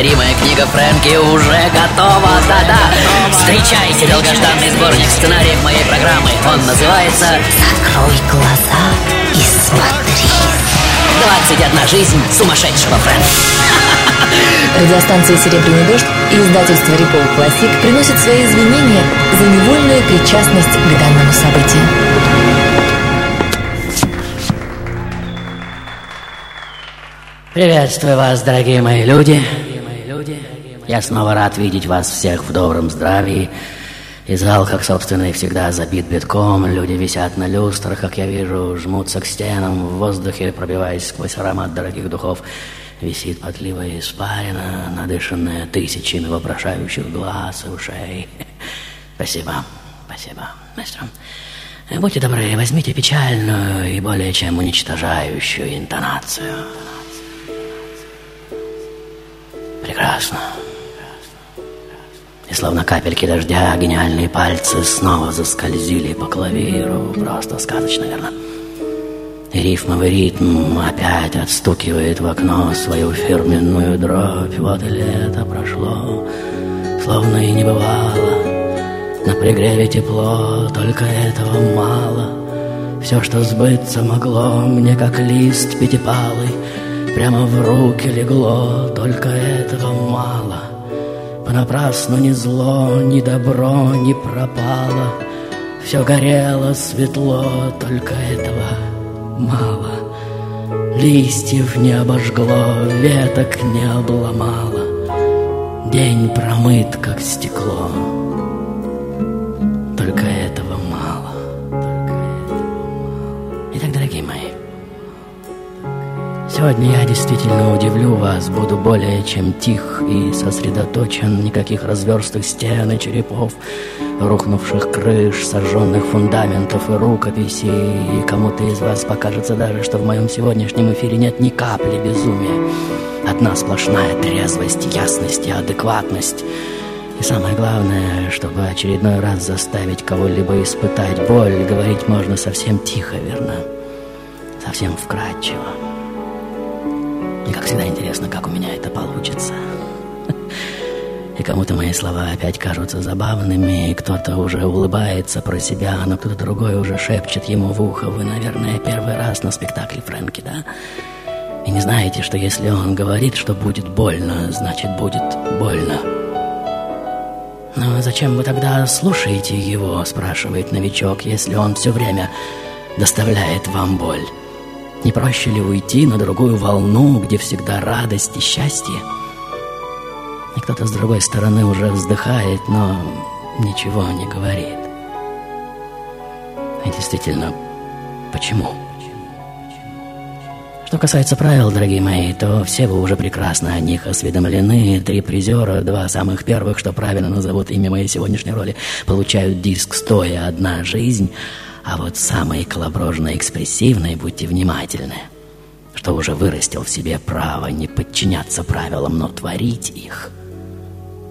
неповторимая книга Фрэнки уже готова. Да-да. Встречайте долгожданный сборник сценариев моей программы. Он называется «Закрой глаза и смотри». 21 жизнь сумасшедшего Фрэнки. Радиостанция «Серебряный дождь» и издательство «Репол Классик» приносят свои извинения за невольную причастность к данному событию. Приветствую вас, дорогие мои люди. Я снова рад видеть вас всех в добром здравии. И зал, как собственно, и всегда забит битком. Люди висят на люстрах, как я вижу, жмутся к стенам в воздухе, пробиваясь сквозь аромат дорогих духов. Висит потливая испарина, надышанная тысячами вопрошающих глаз и ушей. Спасибо, спасибо, мастер. Будьте добры, возьмите печальную и более чем уничтожающую интонацию. Прекрасно. И словно капельки дождя, гениальные пальцы снова заскользили по клавиру. Просто сказочно, верно? И рифмовый ритм опять отстукивает в окно свою фирменную дробь. Вот и лето прошло, словно и не бывало. На пригреве тепло, только этого мало. Все, что сбыться могло, мне как лист пятипалый, Прямо в руки легло, только этого мало. Понапрасну ни зло, ни добро не пропало. Все горело светло, только этого мало. Листьев не обожгло, веток не обломало. День промыт, как стекло. Только Сегодня я действительно удивлю вас, буду более чем тих и сосредоточен, никаких разверстых стен и черепов, рухнувших крыш, сожженных фундаментов и рукописей, и кому-то из вас покажется даже, что в моем сегодняшнем эфире нет ни капли безумия. Одна сплошная трезвость, ясность и адекватность. И самое главное, чтобы очередной раз заставить кого-либо испытать боль, говорить можно совсем тихо, верно? Совсем вкрадчиво. И как всегда интересно, как у меня это получится. И кому-то мои слова опять кажутся забавными, и кто-то уже улыбается про себя, но кто-то другой уже шепчет ему в ухо. Вы, наверное, первый раз на спектакле Фрэнки, да? И не знаете, что если он говорит, что будет больно, значит, будет больно. «Но зачем вы тогда слушаете его?» – спрашивает новичок, если он все время доставляет вам боль. Не проще ли уйти на другую волну, где всегда радость и счастье? И кто-то с другой стороны уже вздыхает, но ничего не говорит. И действительно, почему? Что касается правил, дорогие мои, то все вы уже прекрасно о них осведомлены. Три призера, два самых первых, что правильно назовут имя моей сегодняшней роли, получают диск «Стоя одна жизнь», а вот самые колоброжные экспрессивные будьте внимательны, что уже вырастил в себе право не подчиняться правилам, но творить их.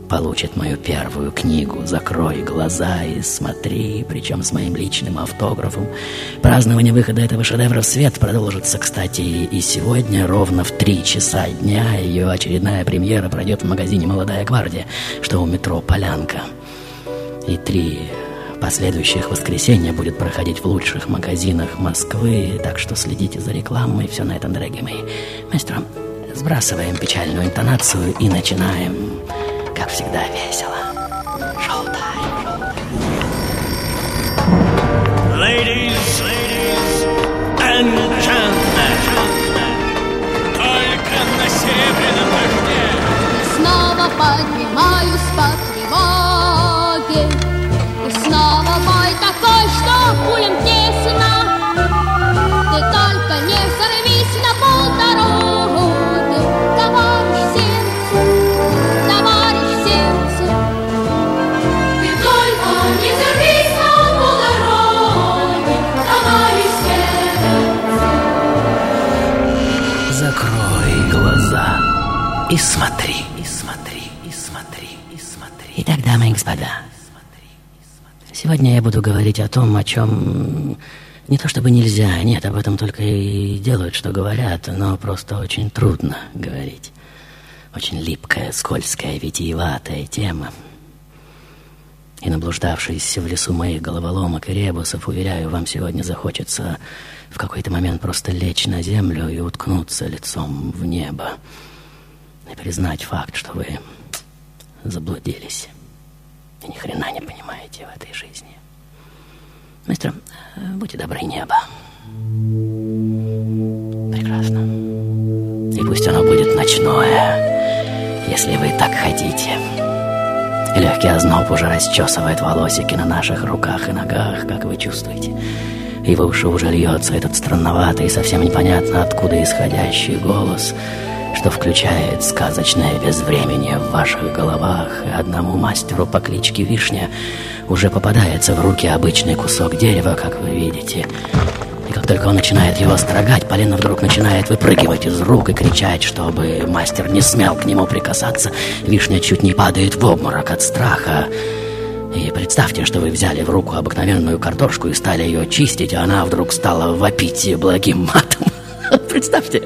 Получит мою первую книгу «Закрой глаза и смотри», причем с моим личным автографом. Празднование выхода этого шедевра в свет продолжится, кстати, и сегодня ровно в три часа дня ее очередная премьера пройдет в магазине «Молодая гвардия», что у метро «Полянка». И три Последующих воскресенья будет проходить в лучших магазинах Москвы, так что следите за рекламой. Все на этом, дорогие мои. Мастер, сбрасываем печальную интонацию и начинаем, как всегда, весело. Шоу-тайм. Ladies, ladies and gentlemen, только на серебряном дожде. Снова поднимаюсь по и смотри, и смотри, и смотри, и смотри. Итак, дамы и господа, сегодня я буду говорить о том, о чем не то чтобы нельзя, нет, об этом только и делают, что говорят, но просто очень трудно говорить. Очень липкая, скользкая, витиеватая тема. И наблуждавшись в лесу моих головоломок и ребусов, уверяю, вам сегодня захочется в какой-то момент просто лечь на землю и уткнуться лицом в небо. И признать факт, что вы заблудились. И ни хрена не понимаете в этой жизни. Мастер, будьте добры, небо. Прекрасно. И пусть оно будет ночное, если вы так хотите. И легкий озноб уже расчесывает волосики на наших руках и ногах, как вы чувствуете. И в уши уже льется этот странноватый совсем непонятно откуда исходящий голос, что включает сказочное безвременье в ваших головах, и одному мастеру по кличке Вишня уже попадается в руки обычный кусок дерева, как вы видите. И как только он начинает его строгать, Полина вдруг начинает выпрыгивать из рук и кричать, чтобы мастер не смел к нему прикасаться. Вишня чуть не падает в обморок от страха. И представьте, что вы взяли в руку обыкновенную картошку и стали ее чистить, а она вдруг стала вопить благим матом. Представьте.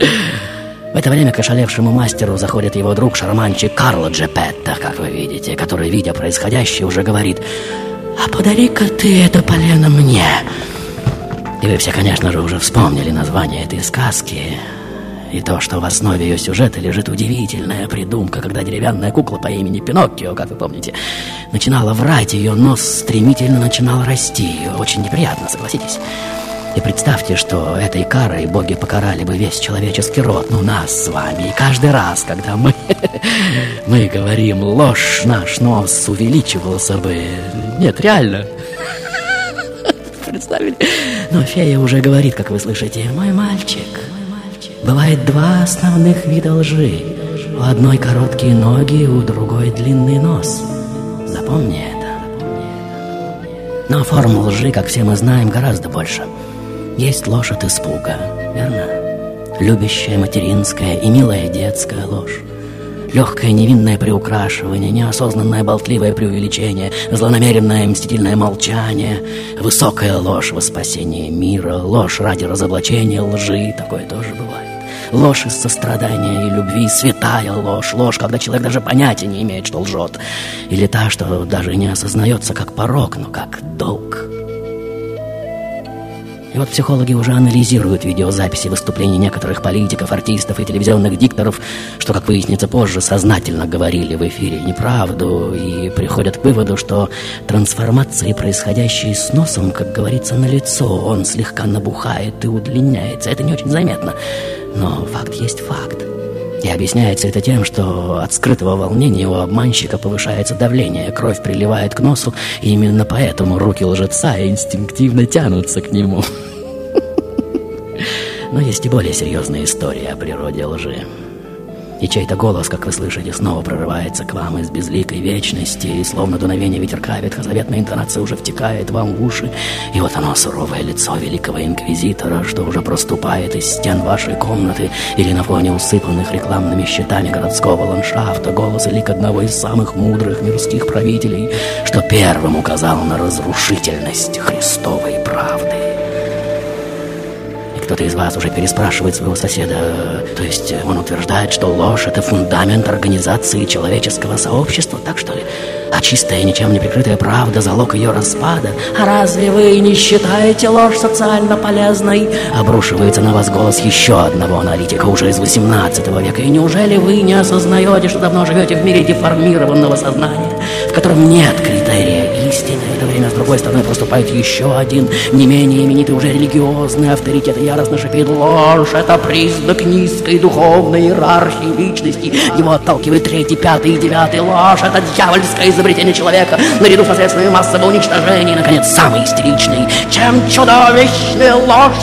В это время к ошалевшему мастеру заходит его друг шарманчик Карло Джепетто, как вы видите, который, видя происходящее, уже говорит «А подари-ка ты это полено мне!» И вы все, конечно же, уже вспомнили название этой сказки и то, что в основе ее сюжета лежит удивительная придумка, когда деревянная кукла по имени Пиноккио, как вы помните, начинала врать, ее нос стремительно начинал расти. Очень неприятно, согласитесь. И представьте, что этой карой боги покарали бы весь человеческий род, ну нас с вами. И каждый раз, когда мы, мы говорим ложь, наш нос увеличивался бы. Нет, реально. Представили? Но фея уже говорит, как вы слышите, мой мальчик. Бывает два основных вида лжи. У одной короткие ноги, у другой длинный нос. Запомни это. Но форм лжи, как все мы знаем, гораздо больше – есть ложь от испуга, верно? Любящая материнская и милая детская ложь. Легкое невинное приукрашивание, неосознанное болтливое преувеличение, злонамеренное мстительное молчание, высокая ложь во спасение мира, ложь ради разоблачения лжи, такое тоже бывает. Ложь из сострадания и любви, святая ложь, ложь, когда человек даже понятия не имеет, что лжет. Или та, что даже не осознается как порог, но как долг. И вот психологи уже анализируют видеозаписи выступлений некоторых политиков, артистов и телевизионных дикторов, что, как выяснится позже, сознательно говорили в эфире неправду, и приходят к выводу, что трансформации, происходящие с носом, как говорится, на лицо, он слегка набухает и удлиняется. Это не очень заметно, но факт есть факт. И объясняется это тем, что от скрытого волнения у обманщика повышается давление, кровь приливает к носу, и именно поэтому руки лжеца инстинктивно тянутся к нему. Но есть и более серьезная история о природе лжи. И чей-то голос, как вы слышите, снова прорывается к вам из безликой вечности, и словно дуновение ветерка ветхозаветная интонация уже втекает вам в уши, и вот оно, суровое лицо великого инквизитора, что уже проступает из стен вашей комнаты или на фоне усыпанных рекламными щитами городского ландшафта, голос лик одного из самых мудрых мирских правителей, что первым указал на разрушительность Христовой правды. Кто-то из вас уже переспрашивает своего соседа. То есть он утверждает, что ложь — это фундамент организации человеческого сообщества, так что ли? А чистая, ничем не прикрытая правда — залог ее распада. А разве вы не считаете ложь социально полезной? Обрушивается на вас голос еще одного аналитика уже из 18 века. И неужели вы не осознаете, что давно живете в мире деформированного сознания, в котором нет критерия истины? Это время с другой стороны проступает еще один, не менее именитый уже религиозный авторитет. И яростно шипит ложь. Это признак низкой духовной иерархии личности. Его отталкивает третий, пятый и девятый. Ложь — это дьявольское изобретение человека, наряду с посредствами массового уничтожения. И, наконец, самый истеричный. Чем чудовищнее ложь,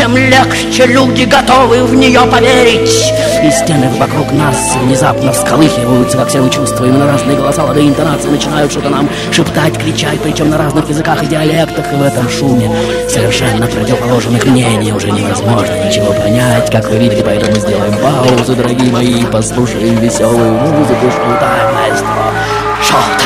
тем легче люди готовы в нее поверить. И стены вокруг нас внезапно всколыхиваются, как все мы чувствуем, на разные голоса, лады интонации начинают что-то нам шептать, кричать, причем на разных языках и диалектах, и в этом шуме совершенно противоположных мнений уже невозможно ничего понять, как вы видите, поэтому сделаем паузу, дорогие мои, послушаем веселую музыку, шоу-тайм, маэстро, шоу-тайм.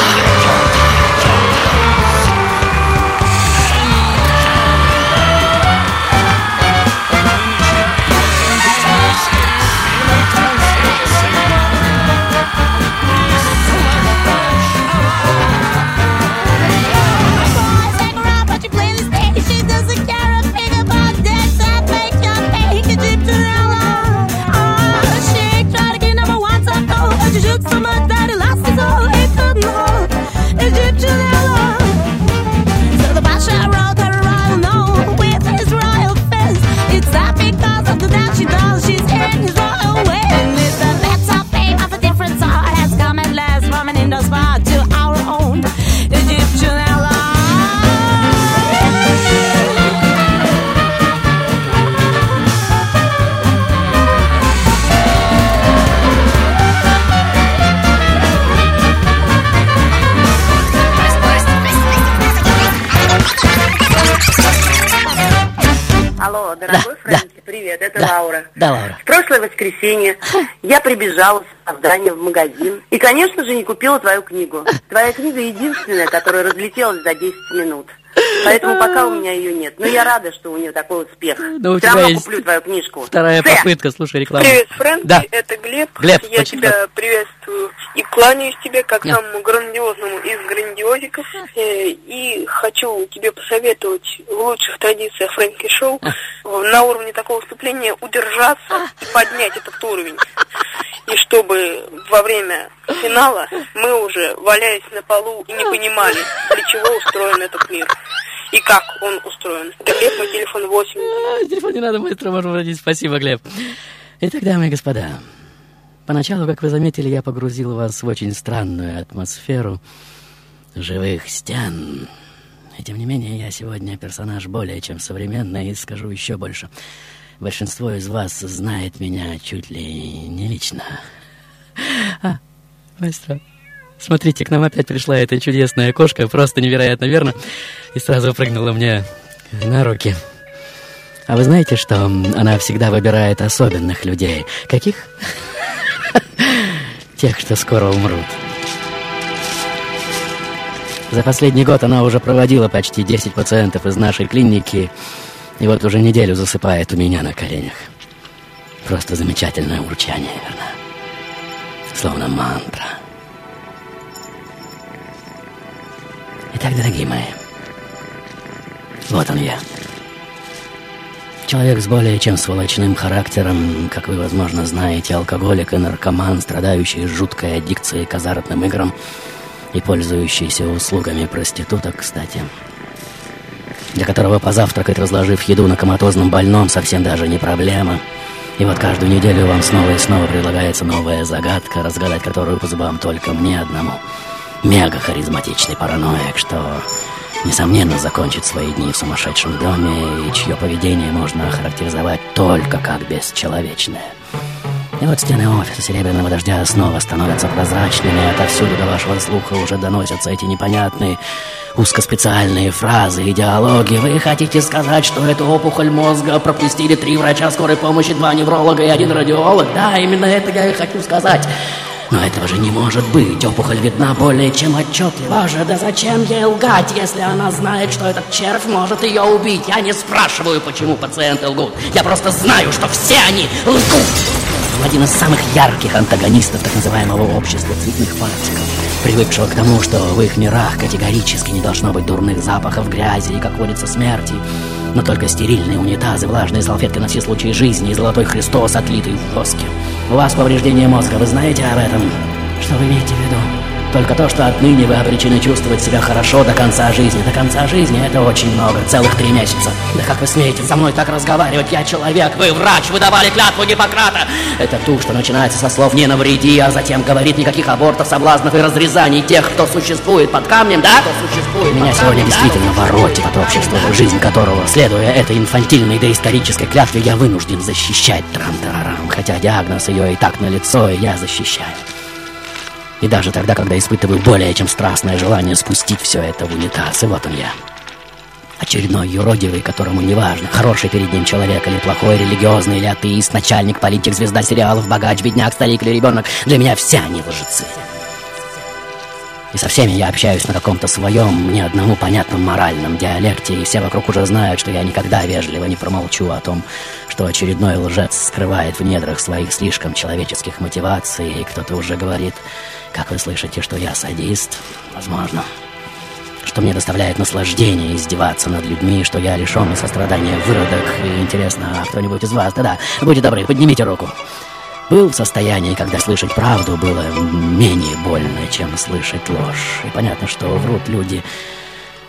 Воскресенье я прибежала с опозданием в магазин и, конечно же, не купила твою книгу. Твоя книга единственная, которая разлетелась за 10 минут. Поэтому пока у меня ее нет. Но я рада, что у нее такой успех. Да у Все тебя есть куплю твою книжку. Вторая Ц. попытка, слушай рекламу. Привет, Фрэнки, Да. это Глеб. Глеб, Я очень тебя приветствую и кланяюсь тебе как Да. самому грандиозному из грандиозиков. Э, И хочу тебе посоветовать в лучших традициях Фрэнки Шоу в- на уровне такого выступления удержаться и поднять этот уровень. И чтобы во время финала мы уже валялись на полу и не понимали, для чего устроен этот мир. И как он устроен. Глеб, мой телефон 8. А, Телефон не надо быстро можно вводить. Спасибо, Глеб. Итак, дамы и господа, поначалу, как вы заметили, я погрузил вас в очень странную атмосферу живых стен. И тем не менее, я сегодня персонаж более чем современный и скажу еще больше. Большинство из вас знает меня чуть ли не лично. А, маэстро, смотрите, к нам опять пришла эта чудесная кошка, просто невероятно верно, и сразу прыгнула мне на руки. А вы знаете, что она всегда выбирает особенных людей? Каких? Тех, что скоро умрут. За последний год она уже проводила почти 10 пациентов из нашей клиники, и вот уже неделю засыпает у меня на коленях. Просто замечательное урчание, верно? Словно мантра. Итак, дорогие мои, вот он я. Человек с более чем сволочным характером, как вы, возможно, знаете, алкоголик и наркоман, страдающий жуткой аддикцией к азартным играм и пользующийся услугами проституток, кстати, для которого позавтракать, разложив еду на коматозном больном, совсем даже не проблема. И вот каждую неделю вам снова и снова предлагается новая загадка, разгадать которую по зубам только мне одному. Мега харизматичный параноик, что несомненно, закончит свои дни в сумасшедшем доме, и чье поведение можно охарактеризовать только как бесчеловечное. И вот стены офиса Серебряного Дождя снова становятся прозрачными, и отовсюду до вашего слуха уже доносятся эти непонятные узкоспециальные фразы и диалоги. Вы хотите сказать, что эту опухоль мозга пропустили три врача скорой помощи, два невролога и один радиолог? Да, именно это я и хочу сказать. Но этого же не может быть. Опухоль видна более чем отчетливо. Боже, да зачем ей лгать, если она знает, что этот червь может ее убить? Я не спрашиваю, почему пациенты лгут. Я просто знаю, что все они лгут. Он один из самых ярких антагонистов так называемого общества цветных фантиков, привыкшего к тому, что в их мирах категорически не должно быть дурных запахов грязи и, как водится, смерти, но только стерильные унитазы, влажные салфетки на все случаи жизни и золотой Христос, отлитый в воске. У вас повреждение мозга, вы знаете об этом? Что вы имеете в виду? Только то, что отныне вы обречены чувствовать себя хорошо до конца жизни. До конца жизни это очень много, целых три месяца. Да как вы смеете со мной так разговаривать? Я человек, вы врач, вы давали клятву Гиппократа. Это тух, что начинается со слов «не навреди», а затем говорит никаких абортов, соблазнов и разрезаний тех, кто существует под камнем, да? Кто существует Меня сегодня камнем, действительно да? воротит от общества, жизнь которого, следуя этой инфантильной доисторической клятве, я вынужден защищать трам-тарарам, хотя диагноз ее и так налицо, и я защищаю. И даже тогда, когда испытываю более чем страстное желание спустить все это в унитаз. И вот он я. Очередной юродивый, которому неважно, хороший перед ним человек или плохой, религиозный или атеист, начальник, политик, звезда сериалов, богач, бедняк, старик или ребенок. Для меня все они лжецы. И со всеми я общаюсь на каком-то своем, мне одному понятном моральном диалекте, и все вокруг уже знают, что я никогда вежливо не промолчу о том, что очередной лжец скрывает в недрах своих слишком человеческих мотиваций, и кто-то уже говорит, как вы слышите, что я садист, возможно, что мне доставляет наслаждение издеваться над людьми, что я лишенный сострадания выродок, и интересно, а кто-нибудь из вас, да-да, будьте добры, поднимите руку, был в состоянии, когда слышать правду было менее больно, чем слышать ложь. И понятно, что врут люди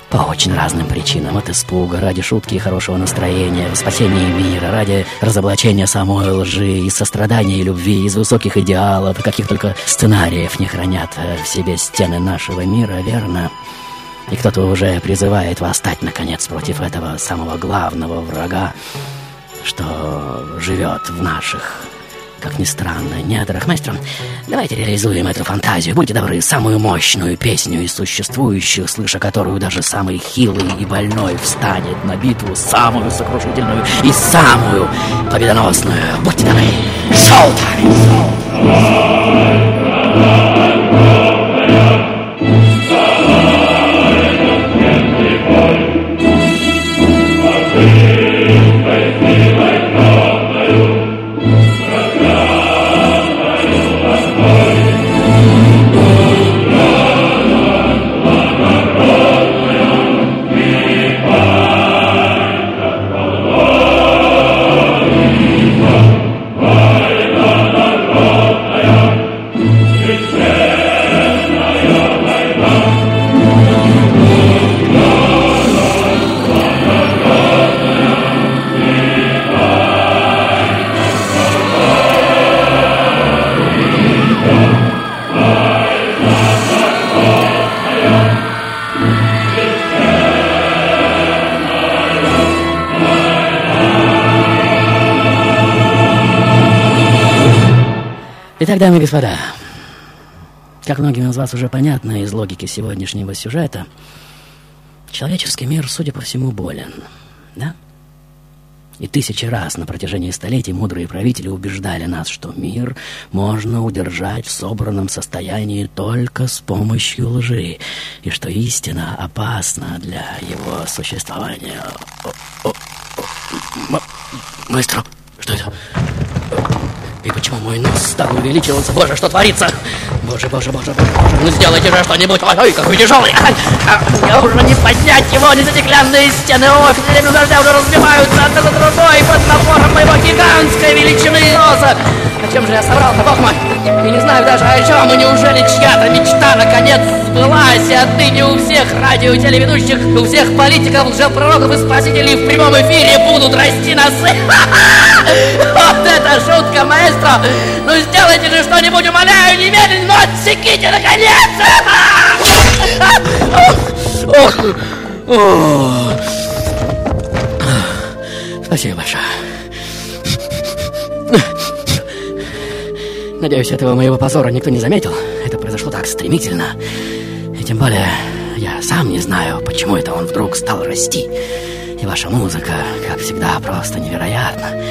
по очень разным причинам. От испуга, ради шутки и хорошего настроения, в спасении мира, ради разоблачения самой лжи, из сострадания и любви, из высоких идеалов, каких только сценариев не хранят в себе стены нашего мира, верно? И кто-то уже призывает восстать, наконец, против этого самого главного врага, что живет в наших Как ни странно, недрах маэстро, давайте реализуем эту фантазию. Будьте добры, самую мощную песню из существующих, слыша которую даже самый хилый и больной встанет на битву, самую сокрушительную и самую победоносную. Будьте добры, шоу-тайм! Итак, дамы и господа, как многим из вас уже понятно из логики сегодняшнего сюжета, человеческий мир, судя по всему, болен, да? И тысячи раз на протяжении столетий мудрые правители убеждали нас, что мир можно удержать в собранном состоянии только с помощью лжи, и что истина опасна для его существования. О, о, о, маэстро, что это? И почему стал увеличиваться? Боже, что творится? Боже, боже, боже, боже, боже, ну сделайте же что-нибудь. Ой, ой, какой тяжелый. А, мне уже не поднять его, за стеклянные стены офиса, время дождя уже разбиваются одна за другой под напором моего гигантской величины носа. Чем же я собрал-то, бог мой? И не знаю даже о чем, и неужели чья-то мечта наконец сбылась, и отныне у всех радиотелеведущих, у всех политиков, лжепророков и спасителей в прямом эфире будут расти носы. Вот это шутка, маэстро! Ну сделайте же что-нибудь, умоляю, немедленно, отсеките, наконец! Спасибо большое. Надеюсь, этого моего позора никто не заметил. Это произошло так стремительно. И тем более, я сам не знаю, почему это он вдруг стал расти. И ваша музыка, как всегда, просто невероятна.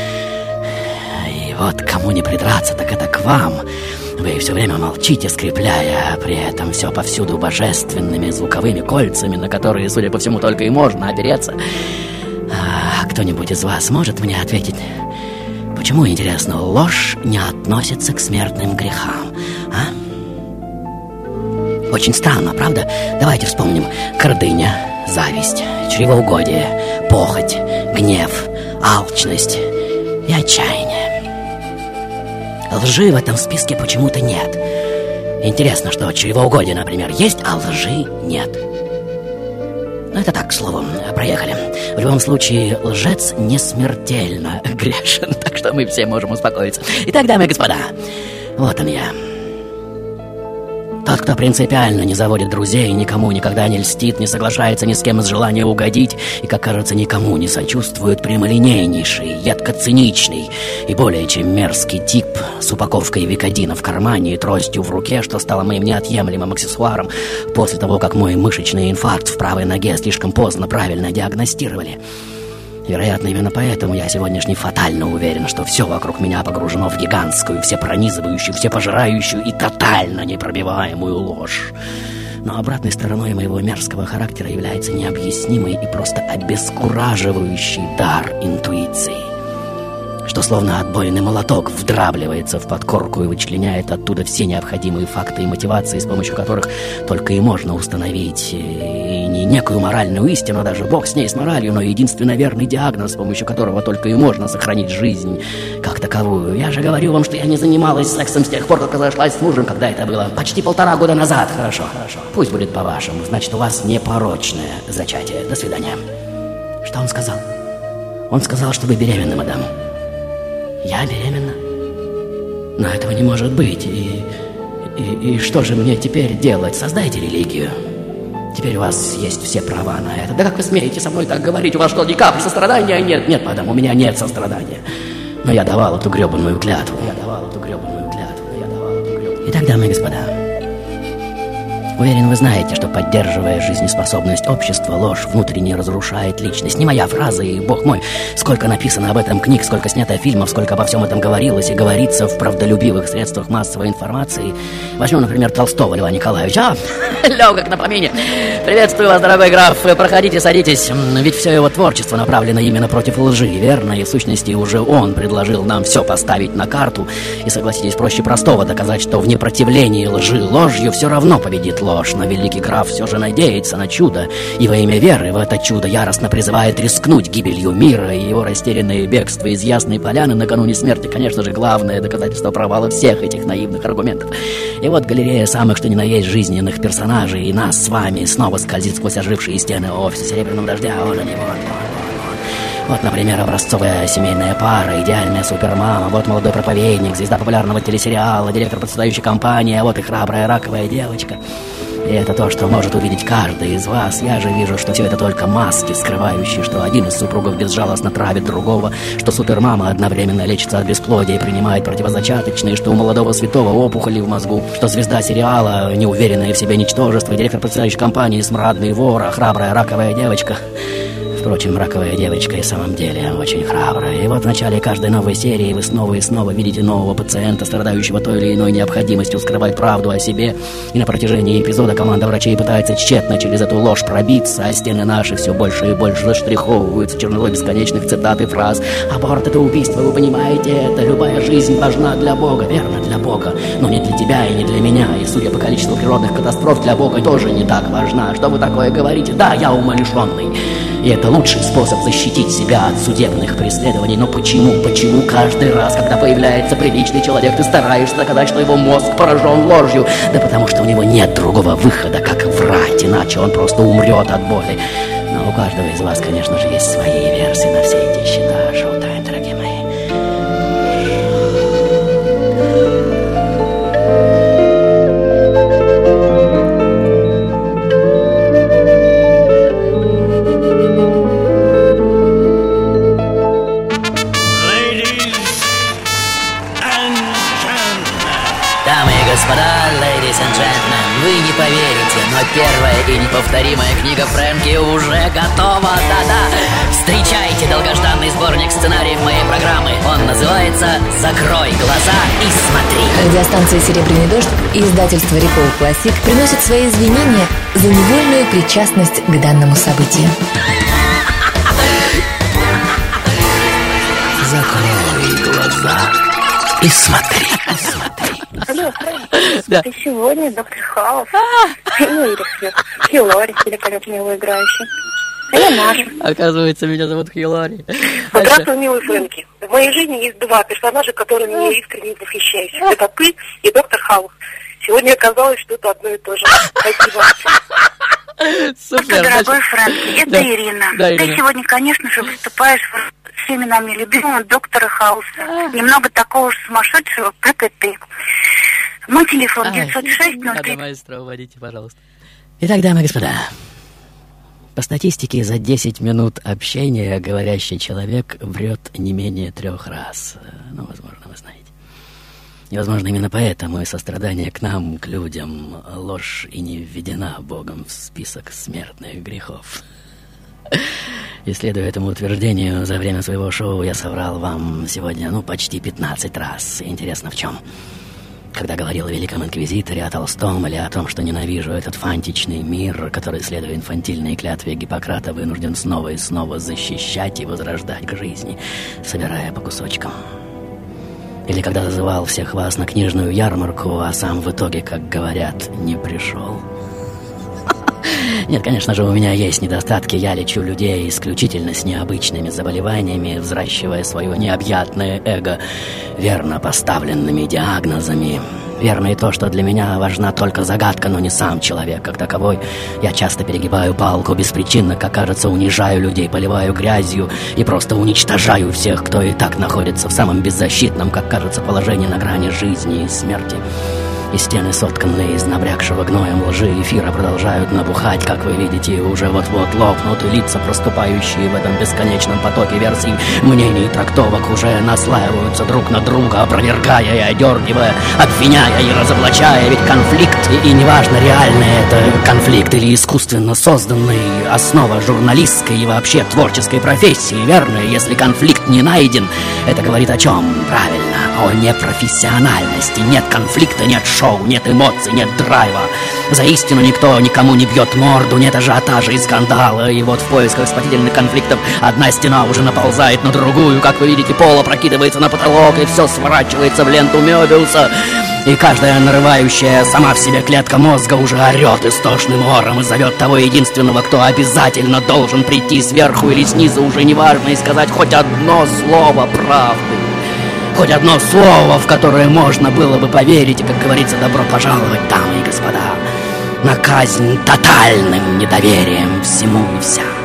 И вот кому не придраться, так это к вам. Вы все время молчите, скрепляя при этом все повсюду божественными звуковыми кольцами, на которые, судя по всему, только и можно опереться. А кто-нибудь из вас может мне ответить, почему, интересно, ложь не относится к смертным грехам, а? Очень странно, правда? Давайте вспомним. Гордыня, зависть, чревоугодие, похоть, гнев, алчность и отчаяние. Лжи в этом списке почему-то нет. Интересно, что чревоугодие, например, есть, а лжи нет. Ну, это так, к слову, проехали. В любом случае, лжец не смертельно грешен, так что мы все можем успокоиться. Итак, дамы и господа, вот он я. Тот, кто принципиально не заводит друзей, никому никогда не льстит, не соглашается ни с кем из желания угодить и, как кажется, никому не сочувствует, прямолинейнейший, едко-циничный и более чем мерзкий тип с упаковкой викодина в кармане и тростью в руке, что стало моим неотъемлемым аксессуаром после того, как мой мышечный инфаркт в правой ноге слишком поздно правильно диагностировали. Вероятно, именно поэтому я сегодняшний фатально уверен, что все вокруг меня погружено в гигантскую, всепронизывающую, всепожирающую и тотально непробиваемую ложь. Но обратной стороной моего мерзкого характера является необъяснимый и просто обескураживающий дар интуиции что словно отбойный молоток вдрабливается в подкорку и вычленяет оттуда все необходимые факты и мотивации, с помощью которых только и можно установить э, и не некую моральную истину, а даже бог с ней, с моралью, но единственно верный диагноз, с помощью которого только и можно сохранить жизнь как таковую. Я же говорю вам, что я не занималась сексом с тех пор, как разошлась с мужем, когда это было почти полтора года назад. Хорошо, хорошо. Пусть будет по-вашему. Значит, у вас непорочное зачатие. До свидания. Что он сказал? Он сказал, что вы беременны, мадам. Я беременна? Но этого не может быть. И, и, и что же мне теперь делать? Создайте религию. Теперь у вас есть все права на это. Да как вы смеете со мной так говорить? У вас что, ни капли сострадания нет? Нет, мадам, у меня нет сострадания. Но я давал эту гребаную клятву. Я давал эту гребаную клятву. Я давал эту гребаную... Итак, дамы и господа, Уверен, вы знаете, что поддерживая жизнеспособность общества, ложь внутренне разрушает личность. Не моя фраза, и бог мой, сколько написано об этом книг, сколько снято фильмов, сколько обо всем этом говорилось и говорится в правдолюбивых средствах массовой информации. Возьмем, например, Толстого Льва Николаевича. А, Лёг, как на помине. Приветствую вас, дорогой граф. Проходите, садитесь. Ведь все его творчество направлено именно против лжи, верно? И в сущности уже он предложил нам все поставить на карту. И согласитесь, проще простого доказать, что в непротивлении лжи ложью все равно победит ложь, но великий граф все же надеется на чудо, и во имя веры в это чудо яростно призывает рискнуть гибелью мира, и его растерянное бегство из Ясной Поляны накануне смерти, конечно же, главное доказательство провала всех этих наивных аргументов. И вот галерея самых что ни на есть жизненных персонажей, и нас с вами снова скользит сквозь ожившие стены офиса Серебряного дождя, вот они, вот, вот. Вот, например, образцовая семейная пара, идеальная супермама, вот молодой проповедник, звезда популярного телесериала, директор процветающей компании, а вот и храбрая раковая девочка. И это то, что может увидеть каждый из вас. Я же вижу, что все это только маски, скрывающие, что один из супругов безжалостно травит другого, что супермама одновременно лечится от бесплодия и принимает противозачаточные, что у молодого святого опухоли в мозгу, что звезда сериала, неуверенная в себе ничтожество, директор процветающей компании, смрадный вор, а храбрая раковая девочка — Впрочем, раковая девочка и в самом деле очень храбрая. И вот в начале каждой новой серии вы снова и снова видите нового пациента, страдающего той или иной необходимостью скрывать правду о себе. И на протяжении эпизода команда врачей пытается тщетно через эту ложь пробиться, а стены наши все больше и больше заштриховываются черновой бесконечных цитат и фраз. Аборт — это убийство, вы понимаете это? Любая жизнь важна для Бога, верно, для Бога, но не для тебя и не для меня. И судя по количеству природных катастроф, для Бога тоже не так важна. Что вы такое говорите? Да, я умалишенный. И это лучший способ защитить себя от судебных преследований. Но почему, почему каждый раз, когда появляется приличный человек, ты стараешься доказать, что его мозг поражен ложью? Да потому что у него нет другого выхода, как врать, иначе он просто умрет от боли. Но у каждого из вас, конечно же, есть свои версии на все эти счета, Шоутай, и неповторимая книга Фрэнки уже готова, да-да. Встречайте долгожданный сборник сценариев моей программы. Он называется «Закрой глаза и смотри». Радиостанция «Серебряный дождь» и издательство «Рекол Классик» приносят свои извинения за невольную причастность к данному событию. Закрой глаза и смотри. Алло, Да. ты сегодня доктор Хаус. Ну, или Хиллари, великолепно его играющий. А я Маша. Оказывается, меня зовут Хилари. Здравствуй, милый Фрэнки. В моей жизни есть два персонажа, которыми я искренне восхищаюсь. Это ты и доктор Хаус. Сегодня оказалось, что это одно и то же. Спасибо. Супер. Дорогой значит, Фрэнки, это Да. Ирина. Да, Ты Ирина. сегодня, конечно же, выступаешь в- всеми нами любимого доктора Хауса. А. Немного такого же сумасшедшего, как и ты. Мой телефон Ай, 906 Надо 03 маэстро уводите, пожалуйста. Итак, дамы и господа, по статистике за 10 минут общения говорящий человек врет не менее трех раз. Ну, возможно, вы знаете. И, возможно, именно поэтому и сострадание к нам, к людям, ложь и не введена Богом в список смертных грехов. И следуя этому утверждению, за время своего шоу я соврал вам сегодня, ну, почти 15 раз. Интересно, в чем? Когда говорил о Великом Инквизиторе, о Толстом или о том, что ненавижу этот фантичный мир, который, следуя инфантильной клятве Гиппократа, вынужден снова и снова защищать и возрождать к жизни, собирая по кусочкам. Или когда зазывал всех вас на книжную ярмарку, а сам в итоге, как говорят, не пришел. Нет, конечно же, у меня есть недостатки. Я лечу людей исключительно с необычными заболеваниями, взращивая свое необъятное эго верно поставленными диагнозами. Верно и то, что для меня важна только загадка, но не сам человек как таковой. Я часто перегибаю палку беспричинно, как кажется, унижаю людей, поливаю грязью и просто уничтожаю всех, кто и так находится в самом беззащитном, как кажется, положении на грани жизни и смерти. И стены, сотканные из набрякшего гноем лжи эфира, продолжают набухать, как вы видите, и уже вот-вот лопнут, и лица, проступающие в этом бесконечном потоке версий, мнений трактовок, уже наслаиваются друг на друга, опровергая и одергивая, обвиняя и разоблачая, ведь конфликт, и, и неважно, реальный это конфликт или искусственно созданный, основа журналистской и вообще творческой профессии, верно? Если конфликт не найден, это говорит о чем? Правильно, о непрофессиональности. Нет конфликта, нет шоу, нет эмоций, нет драйва. За истину никто никому не бьет морду, нет ажиотажа и скандала. И вот в поисках спасительных конфликтов одна стена уже наползает на другую. Как вы видите, пол опрокидывается на потолок, и все сворачивается в ленту Мёбиуса. И каждая нарывающая сама в себе клетка мозга уже орет истошным ором и зовет того единственного, кто обязательно должен прийти сверху или снизу, уже неважно, и сказать хоть одно слово правды. Хоть одно слово, в которое можно было бы поверить, и, как говорится, добро пожаловать, дамы и господа, на казнь тотальным недоверием всему и вся.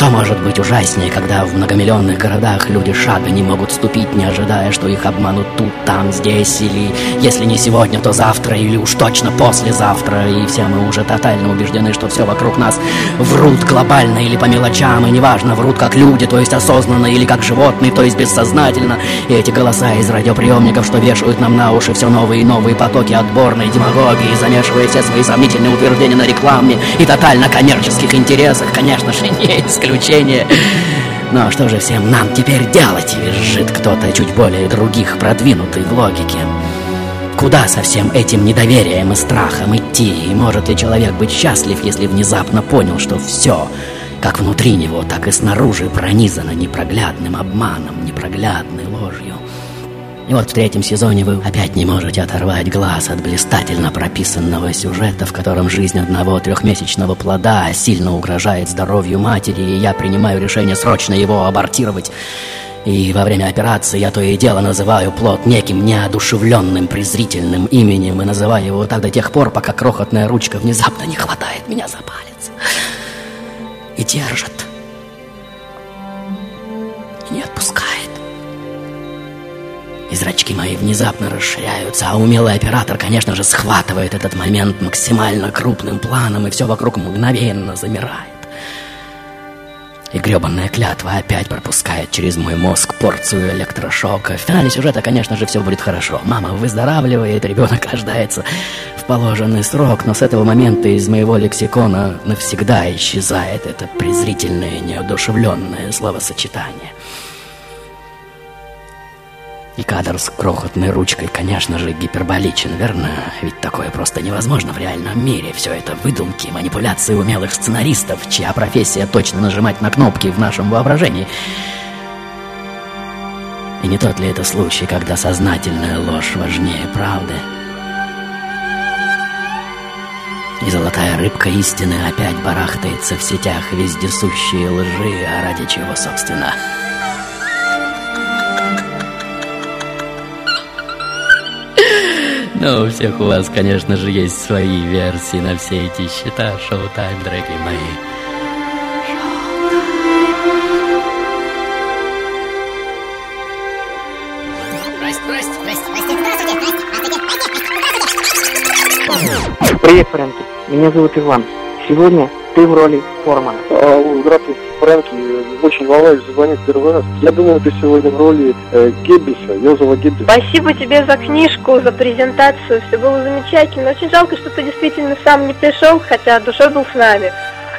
Что может быть ужаснее, когда в многомиллионных городах люди шага не могут ступить, не ожидая, что их обманут тут, там, здесь, или если не сегодня, то завтра, или уж точно послезавтра, и все мы уже тотально убеждены, что все вокруг нас врут глобально или по мелочам, и неважно, врут как люди, то есть осознанно, или как животные, то есть бессознательно, и эти голоса из радиоприемников, что вешают нам на уши все новые и новые потоки отборной демагогии, замешивая все свои сомнительные утверждения на рекламе и тотально коммерческих интересах, конечно же, не исключение. Но что же всем нам теперь делать, визжит кто-то чуть более других продвинутый в логике. Куда со всем этим недоверием и страхом идти? И может ли человек быть счастлив, если внезапно понял, что все, как внутри него, так и снаружи пронизано непроглядным обманом, непроглядной ложью? И вот в третьем сезоне вы опять не можете оторвать глаз от блистательно прописанного сюжета, в котором жизнь одного трехмесячного плода сильно угрожает здоровью матери, и я принимаю решение срочно его абортировать. И во время операции я то и дело называю плод неким неодушевленным презрительным именем и называю его так до тех пор, пока крохотная ручка внезапно не хватает меня за палец. И держит. И не отпускает. И зрачки мои внезапно расширяются, а умелый оператор, конечно же, схватывает этот момент максимально крупным планом, и все вокруг мгновенно замирает. И гребанная клятва опять пропускает через мой мозг порцию электрошока. В финале сюжета, конечно же, все будет хорошо. Мама выздоравливает, ребенок рождается в положенный срок, но с этого момента из моего лексикона навсегда исчезает это презрительное, неодушевленное словосочетание. И кадр с крохотной ручкой, конечно же, гиперболичен, верно? Ведь такое просто невозможно в реальном мире. Все это выдумки, манипуляции умелых сценаристов, чья профессия точно нажимать на кнопки в нашем воображении. И не тот ли это случай, когда сознательная ложь важнее правды? И золотая рыбка истины опять барахтается в сетях вездесущие лжи, а ради чего, собственно... Но у всех у вас, конечно же, есть свои версии на все эти счета. Шоу-тайм, дорогие мои. Привет, Фрэнки. Меня зовут Иван. Сегодня ты в роли Формана. А, здравствуй, Фрэнки. Очень волнуюсь, звонить первый раз. Я думаю, ты сегодня в роли э, Геббиса, Йозефа Геббиса. Спасибо тебе за книжку, за презентацию. Все было замечательно. Очень жалко, что ты действительно сам не пришел, хотя душой был с нами.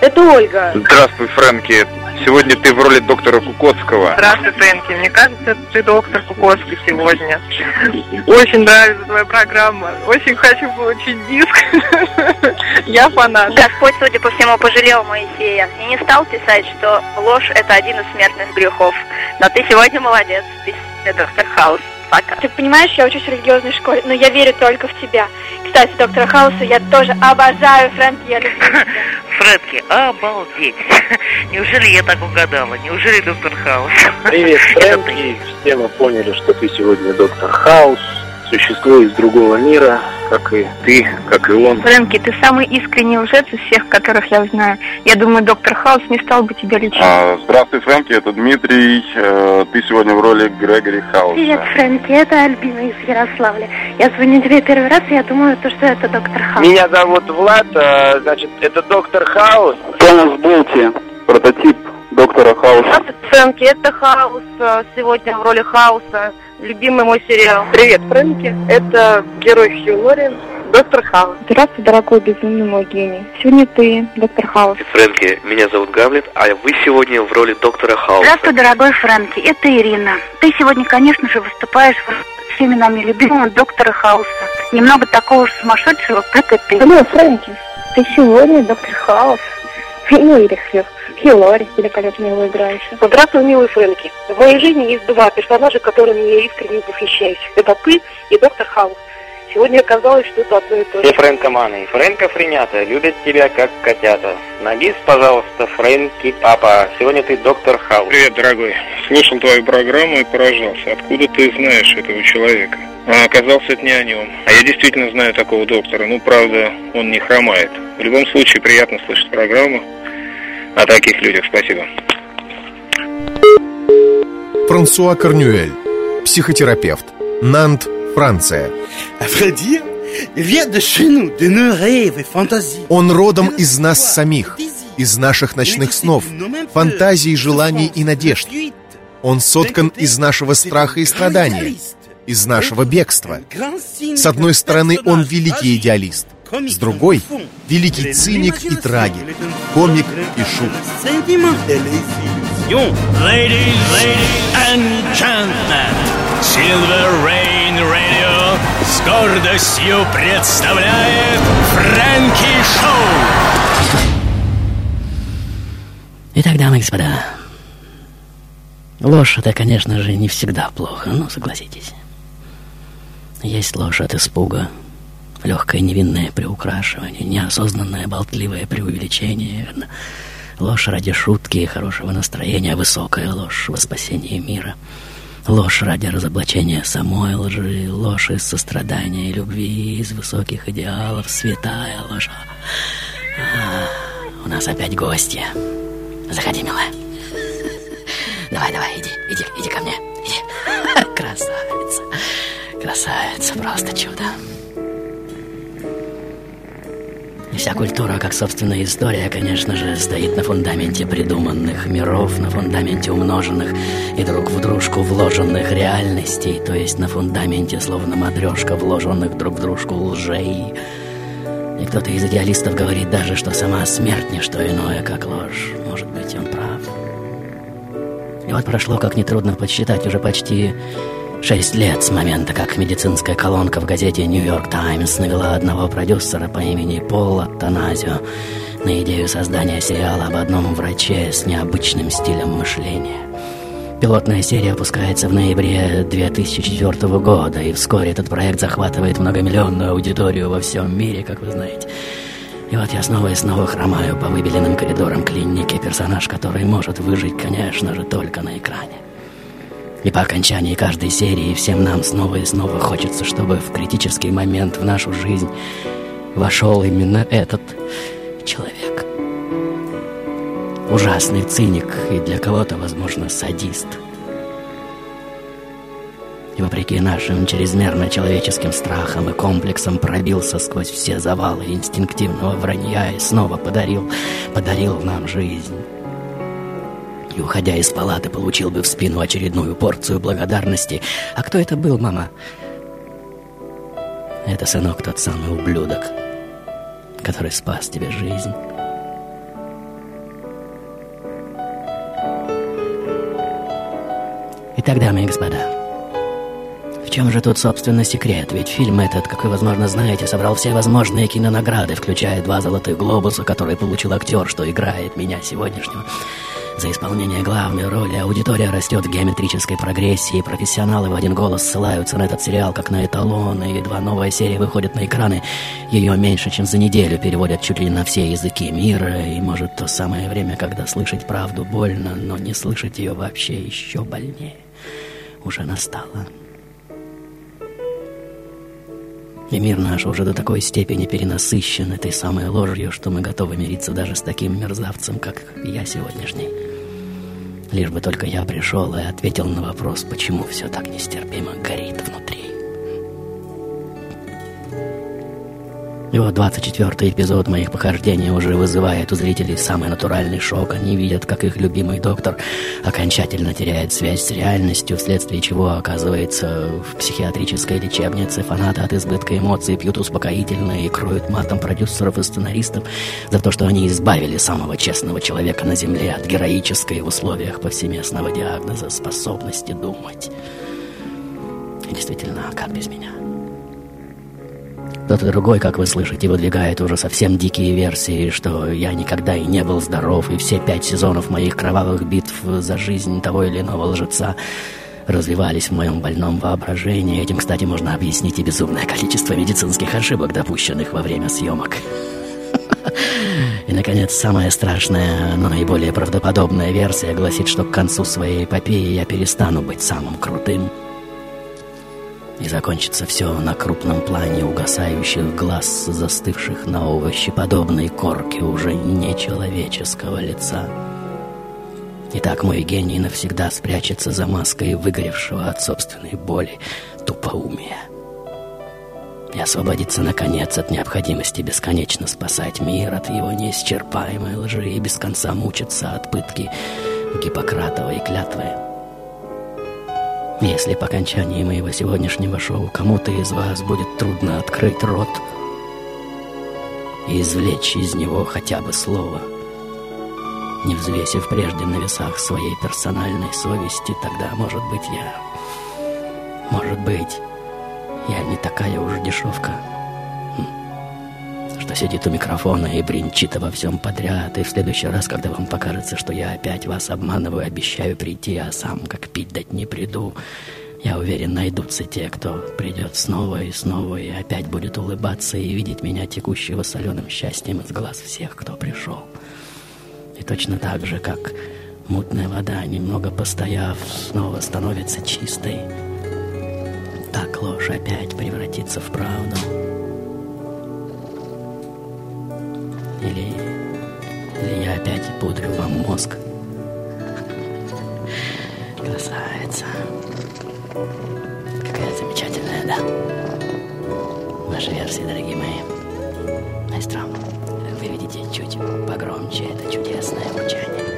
Это Ольга. Здравствуй, Фрэнки. Сегодня ты в роли доктора Кукоцкого. Здравствуй, Фрэнки. Мне кажется, ты доктор Кукоцкий сегодня. Очень нравится твоя программа. Очень хочу получить диск. Я фанат. Господь, судя по всему, пожалел Моисея и не стал писать, что ложь – это один из смертных грехов. Но ты сегодня молодец. Ты доктор Хаус. Пока. Ты понимаешь, я учусь в религиозной школе, но я верю только в тебя. Кстати, доктора Хауса я тоже обожаю, Фрэнки, я люблю тебя. Фрэнки, обалдеть. Неужели я так угадала? Неужели доктор Хаус? Привет, Фрэнки. Все мы поняли, что ты сегодня доктор Хаус. Существо из другого мира, как и ты, как и он. Фрэнки, ты самый искренний лжец из всех, которых я знаю. Я думаю, доктор Хаус не стал бы тебя лечить. А, здравствуй, Фрэнки, это Дмитрий. Э, ты сегодня в роли Грегори Хауса. Привет, Фрэнки, это Альбина из Ярославля. Я звоню тебе первый раз, и я думаю, то, что это доктор Хаус. Меня зовут Влад, э, значит, это доктор Хаус. Томас Болти, прототип доктора Хауса. Фрэнки, это Хаус. э, Сегодня в роли Хауса. Любимый мой сериал. Привет, Фрэнки. Это герой Хью Лори, доктор Хаус. Здравствуй, дорогой безумный мой гений. Сегодня ты, доктор Хаус. Фрэнки, меня зовут Гамлет, а вы сегодня в роли доктора Хауса. Здравствуй, дорогой Фрэнки, это Ирина. Ты сегодня, конечно же, выступаешь в всеми нами любимого доктора Хауса. Немного такого же сумасшедшего, как и ты. Алло, Фрэнки, ты сегодня доктор Хаус. Ну, или. Хью Лори, великолепно его играешь. Здравствуй, милый Фрэнки. В моей жизни есть два персонажа, которыми я искренне восхищаюсь. Это ты и доктор Хаус. Сегодня оказалось, что это одно и то Все же. фрэнкоманы и фрэнкофренята любят тебя как котята. На бис, пожалуйста, Фрэнки, папа. Сегодня ты доктор Хаус. Привет, дорогой. Слушал твою программу и поражался. Откуда ты знаешь этого человека? А оказался это не о нем. А я действительно знаю такого доктора. Ну, правда, он не хромает. В любом случае, приятно слышать программу о таких людях. Спасибо. Франсуа Корнюэль, психотерапевт, Нант, Франция. Fantasies. Он родом из нас самих, из наших ночных снов, фантазий, желаний и надежд. Он соткан из нашего страха и страдания, из нашего бегства. С одной стороны, он великий идеалист, с другой — великий циник и трагик, комик и шут. Ladies, ladies and gentlemen, Silver Rain Radio с гордостью представляет Фрэнки Шоу. Итак, дамы и господа, ложь это, конечно же, не всегда плохо, ну, согласитесь. Есть ложь от испуга, легкое невинное приукрашивание, неосознанное болтливое преувеличение, верно? Ложь ради шутки и хорошего настроения, высокая ложь во спасение мира. Ложь ради разоблачения самой лжи, ложь из сострадания и любви, из высоких идеалов, святая ложь. А, у нас опять гости. Заходи, милая. Давай, давай, иди, иди, иди ко мне. Иди. Красавица. Красавица, просто чудо. Вся культура, как собственная история, конечно же, стоит на фундаменте придуманных миров, на фундаменте умноженных и друг в дружку вложенных реальностей, то есть на фундаменте, словно матрешка, вложенных друг в дружку лжей. И кто-то из идеалистов говорит даже, что сама смерть не что иное, как ложь. Может быть, он прав. И вот прошло, как нетрудно подсчитать, уже почти шесть лет с момента, как медицинская колонка в газете «Нью-Йорк Таймс» навела одного продюсера по имени Пола Таназио на идею создания сериала об одном враче с необычным стилем мышления. Пилотная серия опускается в ноябре 2004 года, и вскоре этот проект захватывает многомиллионную аудиторию во всем мире, как вы знаете. И вот я снова и снова хромаю по выбеленным коридорам клиники, персонаж, который может выжить, конечно же, только на экране. И по окончании каждой серии всем нам снова и снова хочется, чтобы в критический момент в нашу жизнь вошел именно этот человек. Ужасный циник и для кого-то, возможно, садист. И вопреки нашим чрезмерно человеческим страхам и комплексам пробился сквозь все завалы инстинктивного вранья и снова подарил, подарил нам жизнь. И, уходя из палаты, получил бы в спину очередную порцию благодарности. А кто это был, мама? Это, сынок, тот самый ублюдок, который спас тебе жизнь. Итак, дамы и господа, в чем же тут, собственно, секрет? Ведь фильм этот, как вы, возможно, знаете, собрал все возможные кинонаграды, включая два золотых глобуса, которые получил актер, что играет меня сегодняшнего. За исполнение главной роли аудитория растет в геометрической прогрессии, профессионалы в один голос ссылаются на этот сериал как на эталон, и едва новая серия выходит на экраны, ее меньше, чем за неделю переводят чуть ли на все языки мира, и может то самое время, когда слышать правду больно, но не слышать ее вообще еще больнее, уже настало. И мир наш уже до такой степени перенасыщен этой самой ложью, что мы готовы мириться даже с таким мерзавцем, как я сегодняшний. Лишь бы только я пришел и ответил на вопрос, почему все так нестерпимо горит внутри. И вот 24 эпизод моих похождений уже вызывает у зрителей самый натуральный шок. Они видят, как их любимый доктор окончательно теряет связь с реальностью, вследствие чего оказывается в психиатрической лечебнице. Фанаты от избытка эмоций пьют успокоительное и кроют матом продюсеров и сценаристов за то, что они избавили самого честного человека на Земле от героической в условиях повсеместного диагноза способности думать. И действительно, как без меня? Кто-то другой, как вы слышите, выдвигает уже совсем дикие версии, что я никогда и не был здоров, и все пять сезонов моих кровавых битв за жизнь того или иного лжеца развивались в моем больном воображении. Этим, кстати, можно объяснить и безумное количество медицинских ошибок, допущенных во время съемок. И, наконец, самая страшная, но наиболее правдоподобная версия гласит, что к концу своей эпопеи я перестану быть самым крутым – и закончится все на крупном плане угасающих глаз, застывших на овощеподобной корке уже нечеловеческого лица. И так мой гений навсегда спрячется за маской выгоревшего от собственной боли тупоумия. И освободиться, наконец, от необходимости бесконечно спасать мир от его неисчерпаемой лжи и без конца мучиться от пытки Гиппократовой клятвы. Если по окончании моего сегодняшнего шоу кому-то из вас будет трудно открыть рот и извлечь из него хотя бы слово, не взвесив прежде на весах своей персональной совести, тогда, может быть, я... Может быть, я не такая уж дешевка что сидит у микрофона и бренчит обо всем подряд, и в следующий раз, когда вам покажется, что я опять вас обманываю, обещаю прийти, а сам как пить дать не приду, я уверен, найдутся те, кто придет снова и снова и опять будет улыбаться и видеть меня текущего соленым счастьем из глаз всех, кто пришел. И точно так же, как мутная вода, немного постояв, снова становится чистой, так ложь опять превратится в правду. Или, или я опять пудрю вам мозг. Красавица. Какая замечательная, да? Ваши версии, дорогие мои. Маэстро, вы видите чуть погромче это чудесное урчание.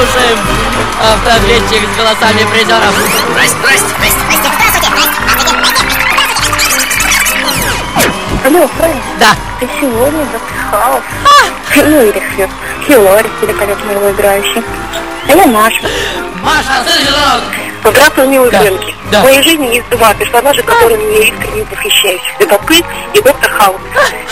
Слушаем автоответчик с голосами призеров. Здрасте, здрасте, здрасте, здрасте, здравствуйте, Алло, Фрэнк. Да. Ты сегодня доктор Хаус. Ну, или Хью. Хью Лорис, великолепный его играющий. А я Маша. Маша, сынок! Здравствуй, милые Да, да. В моей жизни есть два персонажа, которыми я искренне восхищаюсь. Это ты и доктор Хаус.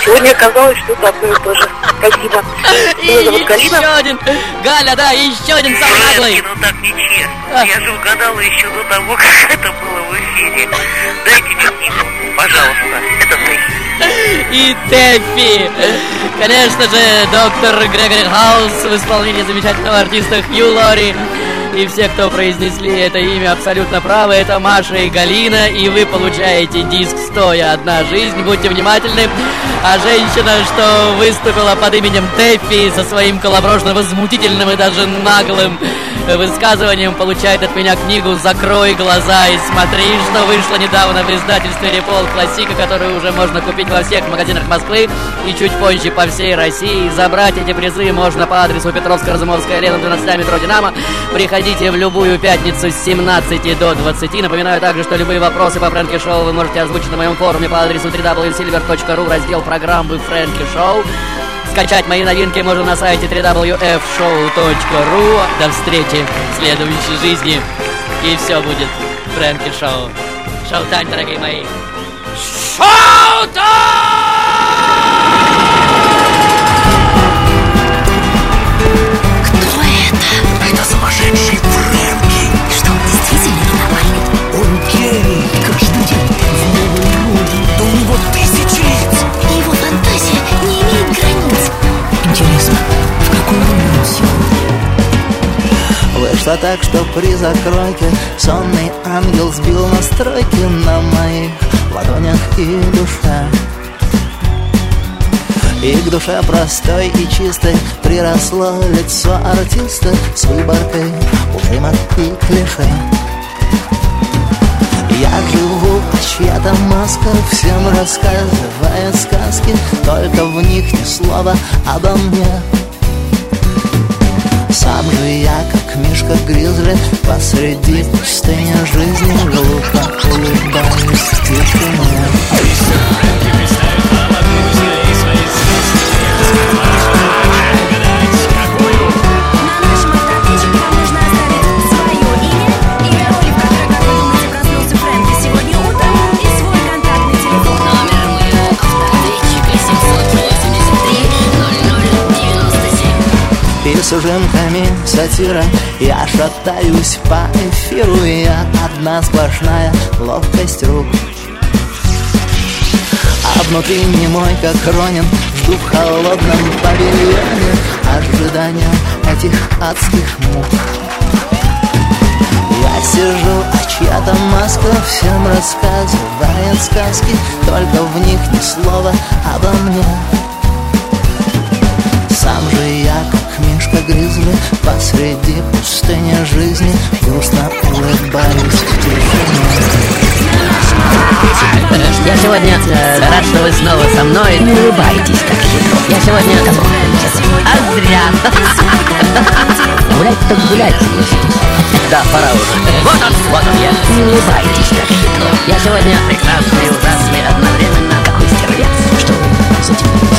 Сегодня оказалось, что это одно и то же. Спасибо. И Меня зовут Галина. еще один. Галя, да, и еще один самый наглый. ну так нечестно. Я же угадала еще до того, как это было в эфире. Дайте мне книгу, пожалуйста. Это ты. И Тэффи. Конечно же, доктор Грегори Хаус в исполнении замечательного артиста Хью Лори. И все, кто произнесли это имя, абсолютно правы. Это Маша и Галина. И вы получаете диск «Стоя одна жизнь». Будьте внимательны. А женщина, что выступила под именем Тэффи со своим колоброжно возмутительным и даже наглым высказыванием, получает от меня книгу «Закрой глаза и смотри», что вышло недавно в издательстве «Репол Классика», которую уже можно купить во всех магазинах Москвы и чуть позже по всей России. Забрать эти призы можно по адресу Петровско-Разумовская, Лена, 12 метро «Динамо». Приходите в любую пятницу с 17 до 20. Напоминаю также, что любые вопросы по Фрэнки Шоу вы можете озвучить на моем форуме по адресу www.silver.ru, раздел программы Фрэнки Шоу. Скачать мои новинки можно на сайте www.fshow.ru. До встречи в следующей жизни. И все будет Фрэнки Шоу. Шоу-тайм, дорогие мои. Кто Вышло так, что при закройке Сонный ангел сбил настройки На моих ладонях и душе. И к душе простой и чистой Приросло лицо артиста С выборкой ужимок и клише. Я живу, а чья-то маска всем рассказывает сказки Только в них ни слова обо мне. Сам же я, мишка гризли Посреди пустыни жизни. Глупо улыбаюсь тишине И с ужимками сатира. Я шатаюсь по эфиру Я одна сплошная ловкость рук. А внутри не мой, как Ронин Жду в холодном павильоне. Ожидания этих адских мук. Я сижу, а чья-то маска Всем рассказывает сказки. Только в них ни слова обо мне. Сам же я, как мишка гризли Посреди пустыни жизни Грустно улыбаюсь в тишине Я сегодня э, рад, что вы снова со мной. Не улыбайтесь так хитро. Я сегодня... А зря. Гулять так гулять. Да, пора уже. Вот он, вот он я. Не улыбайтесь так хитро. Я сегодня прекрасный ужасный одновременно. Какой стервец. Что вы этим?